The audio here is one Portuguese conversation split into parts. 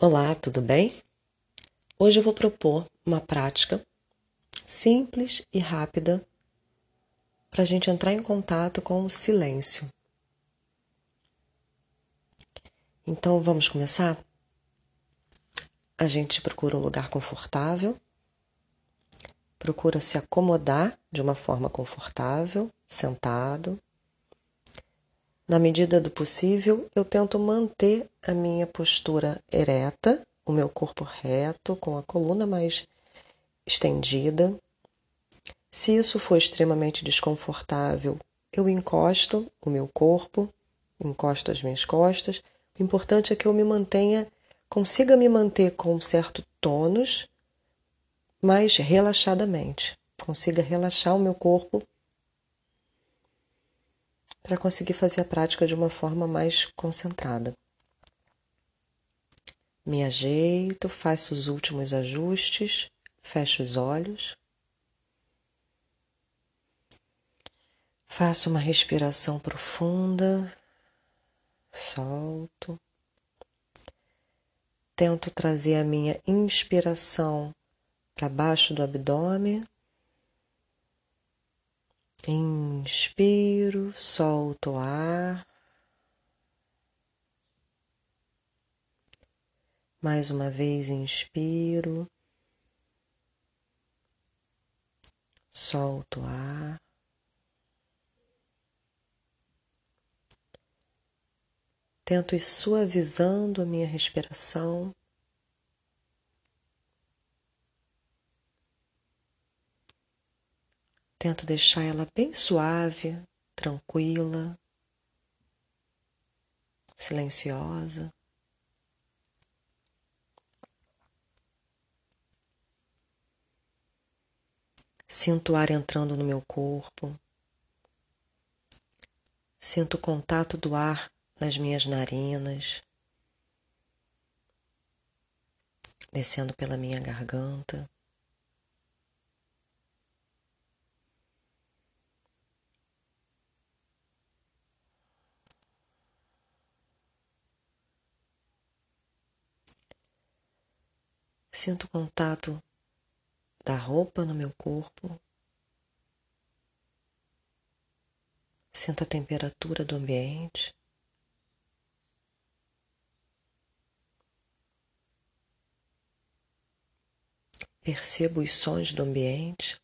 Olá, tudo bem? Hoje eu vou propor uma prática simples e rápida para a gente entrar em contato com o silêncio. Então vamos começar? A gente procura um lugar confortável, procura se acomodar de uma forma confortável, sentado na medida do possível, eu tento manter a minha postura ereta, o meu corpo reto, com a coluna mais estendida. Se isso for extremamente desconfortável, eu encosto o meu corpo, encosto as minhas costas. O importante é que eu me mantenha, consiga me manter com um certo tônus, mas relaxadamente. Consiga relaxar o meu corpo para conseguir fazer a prática de uma forma mais concentrada. Me ajeito, faço os últimos ajustes, fecho os olhos. Faço uma respiração profunda, solto. Tento trazer a minha inspiração para baixo do abdômen Inspiro, solto o ar. Mais uma vez, inspiro, solto o ar. Tento ir suavizando a minha respiração. Tento deixar ela bem suave, tranquila, silenciosa. Sinto o ar entrando no meu corpo. Sinto o contato do ar nas minhas narinas, descendo pela minha garganta. Sinto o contato da roupa no meu corpo. Sinto a temperatura do ambiente. Percebo os sons do ambiente,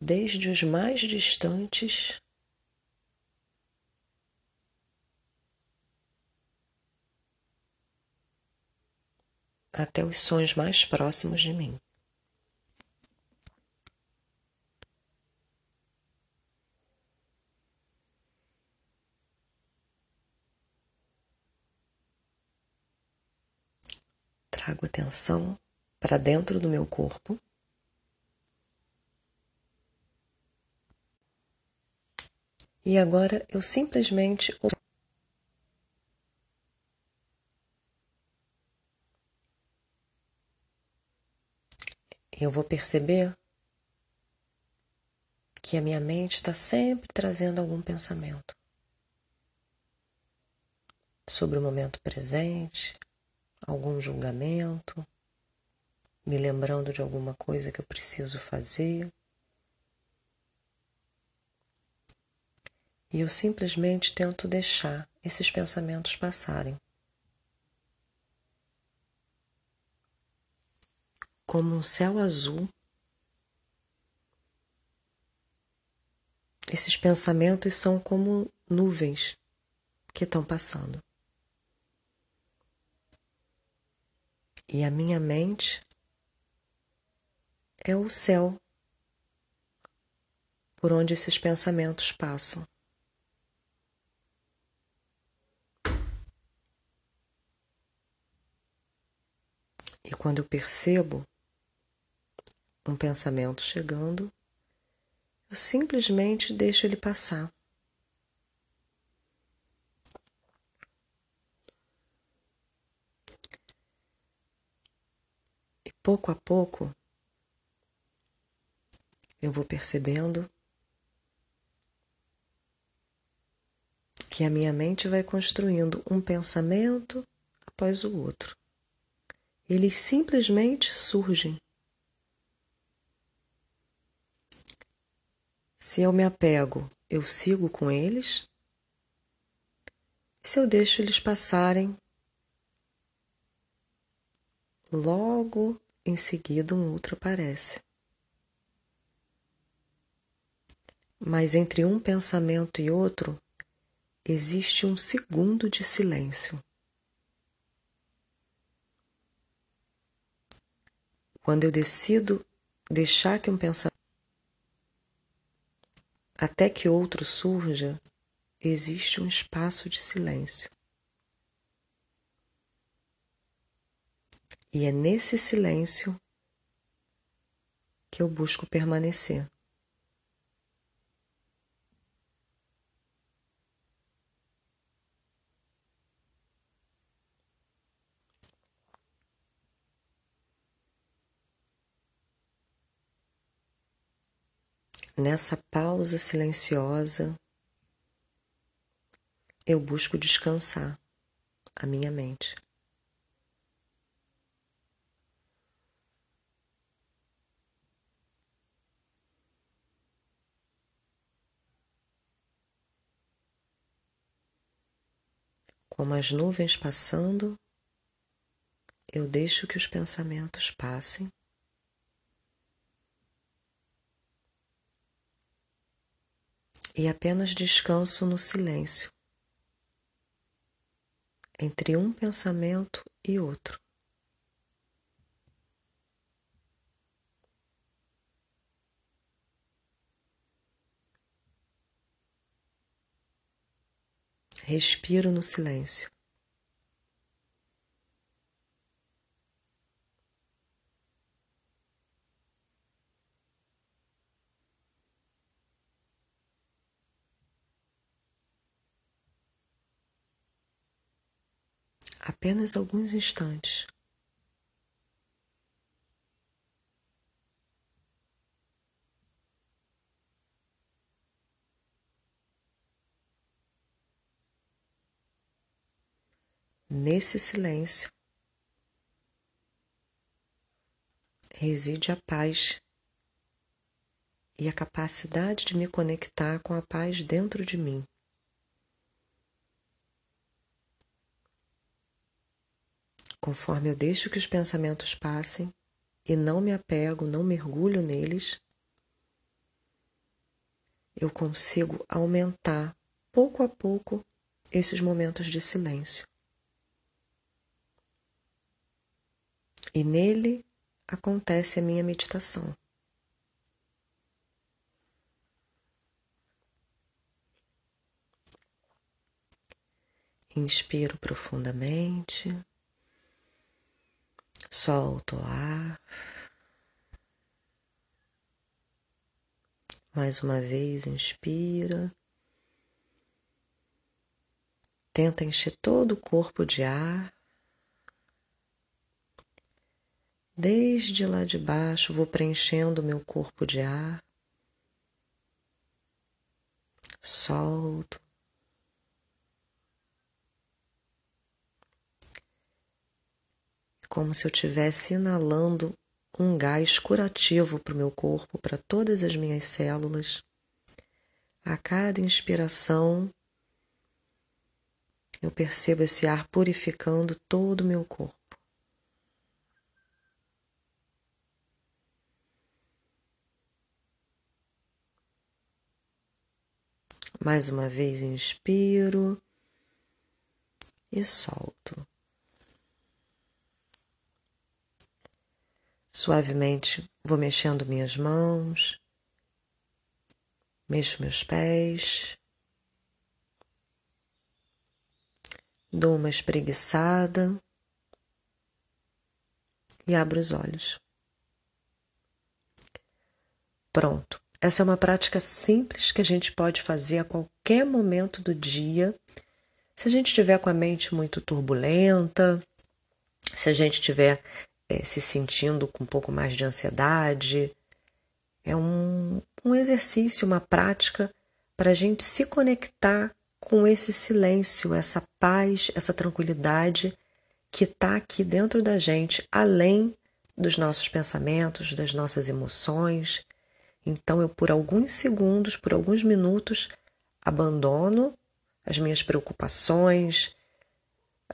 desde os mais distantes até os sons mais próximos de mim. Trago atenção para dentro do meu corpo. E agora eu simplesmente eu vou perceber que a minha mente está sempre trazendo algum pensamento sobre o momento presente, algum julgamento, me lembrando de alguma coisa que eu preciso fazer. E eu simplesmente tento deixar esses pensamentos passarem. Como um céu azul. Esses pensamentos são como nuvens que estão passando. E a minha mente é o céu por onde esses pensamentos passam. E quando eu percebo um pensamento chegando, eu simplesmente deixo ele passar. E pouco a pouco eu vou percebendo que a minha mente vai construindo um pensamento após o outro. Eles simplesmente surgem. Se eu me apego, eu sigo com eles. Se eu deixo eles passarem, logo em seguida um outro aparece. Mas entre um pensamento e outro existe um segundo de silêncio. Quando eu decido deixar que um pensamento até que outro surja, existe um espaço de silêncio. E é nesse silêncio que eu busco permanecer. Nessa pausa silenciosa, eu busco descansar a minha mente. Como as nuvens passando, eu deixo que os pensamentos passem e apenas descanso no silêncio entre um pensamento e outro. Respiro no silêncio. Apenas alguns instantes. Nesse silêncio reside a paz e a capacidade de me conectar com a paz dentro de mim. Conforme eu deixo que os pensamentos passem e não me apego, não mergulho neles, eu consigo aumentar pouco a pouco esses momentos de silêncio. E nele acontece a minha meditação. Inspiro profundamente. Solta o ar. Mais uma vez, inspira. Tenta encher todo o corpo de ar. Desde lá de baixo, vou preenchendo meu corpo de ar. Solto. Como se eu estivesse inalando um gás curativo para o meu corpo, para todas as minhas células. A cada inspiração, eu percebo esse ar purificando todo o meu corpo. Mais uma vez inspiro e solto. Suavemente vou mexendo minhas mãos, mexo meus pés, dou uma espreguiçada e abro os olhos. Pronto. Essa é uma prática simples que a gente pode fazer a qualquer momento do dia. Se a gente estiver com a mente muito turbulenta, se a gente estiver é, se sentindo com um pouco mais de ansiedade. É um, um exercício, uma prática para a gente se conectar com esse silêncio, essa paz, essa tranquilidade que está aqui dentro da gente, além dos nossos pensamentos, das nossas emoções. Então, eu, por alguns segundos, por alguns minutos, abandono as minhas preocupações,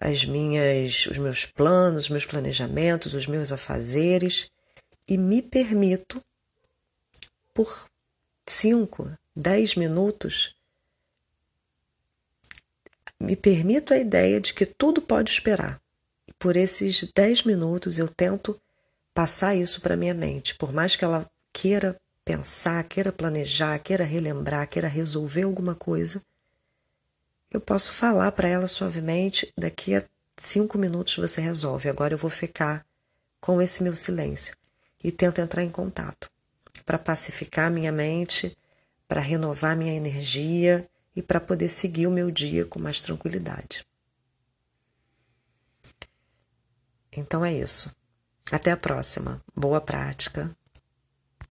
as minhas, os meus planos, os meus planejamentos, os meus afazeres e me permito, por cinco, dez minutos, me permito a ideia de que tudo pode esperar. E por esses dez minutos eu tento passar isso para minha mente. Por mais que ela queira pensar, queira planejar, queira relembrar, queira resolver alguma coisa, eu posso falar para ela suavemente: daqui a cinco minutos você resolve. Agora eu vou ficar com esse meu silêncio e tento entrar em contato para pacificar minha mente, para renovar minha energia e para poder seguir o meu dia com mais tranquilidade. Então é isso. Até a próxima. Boa prática.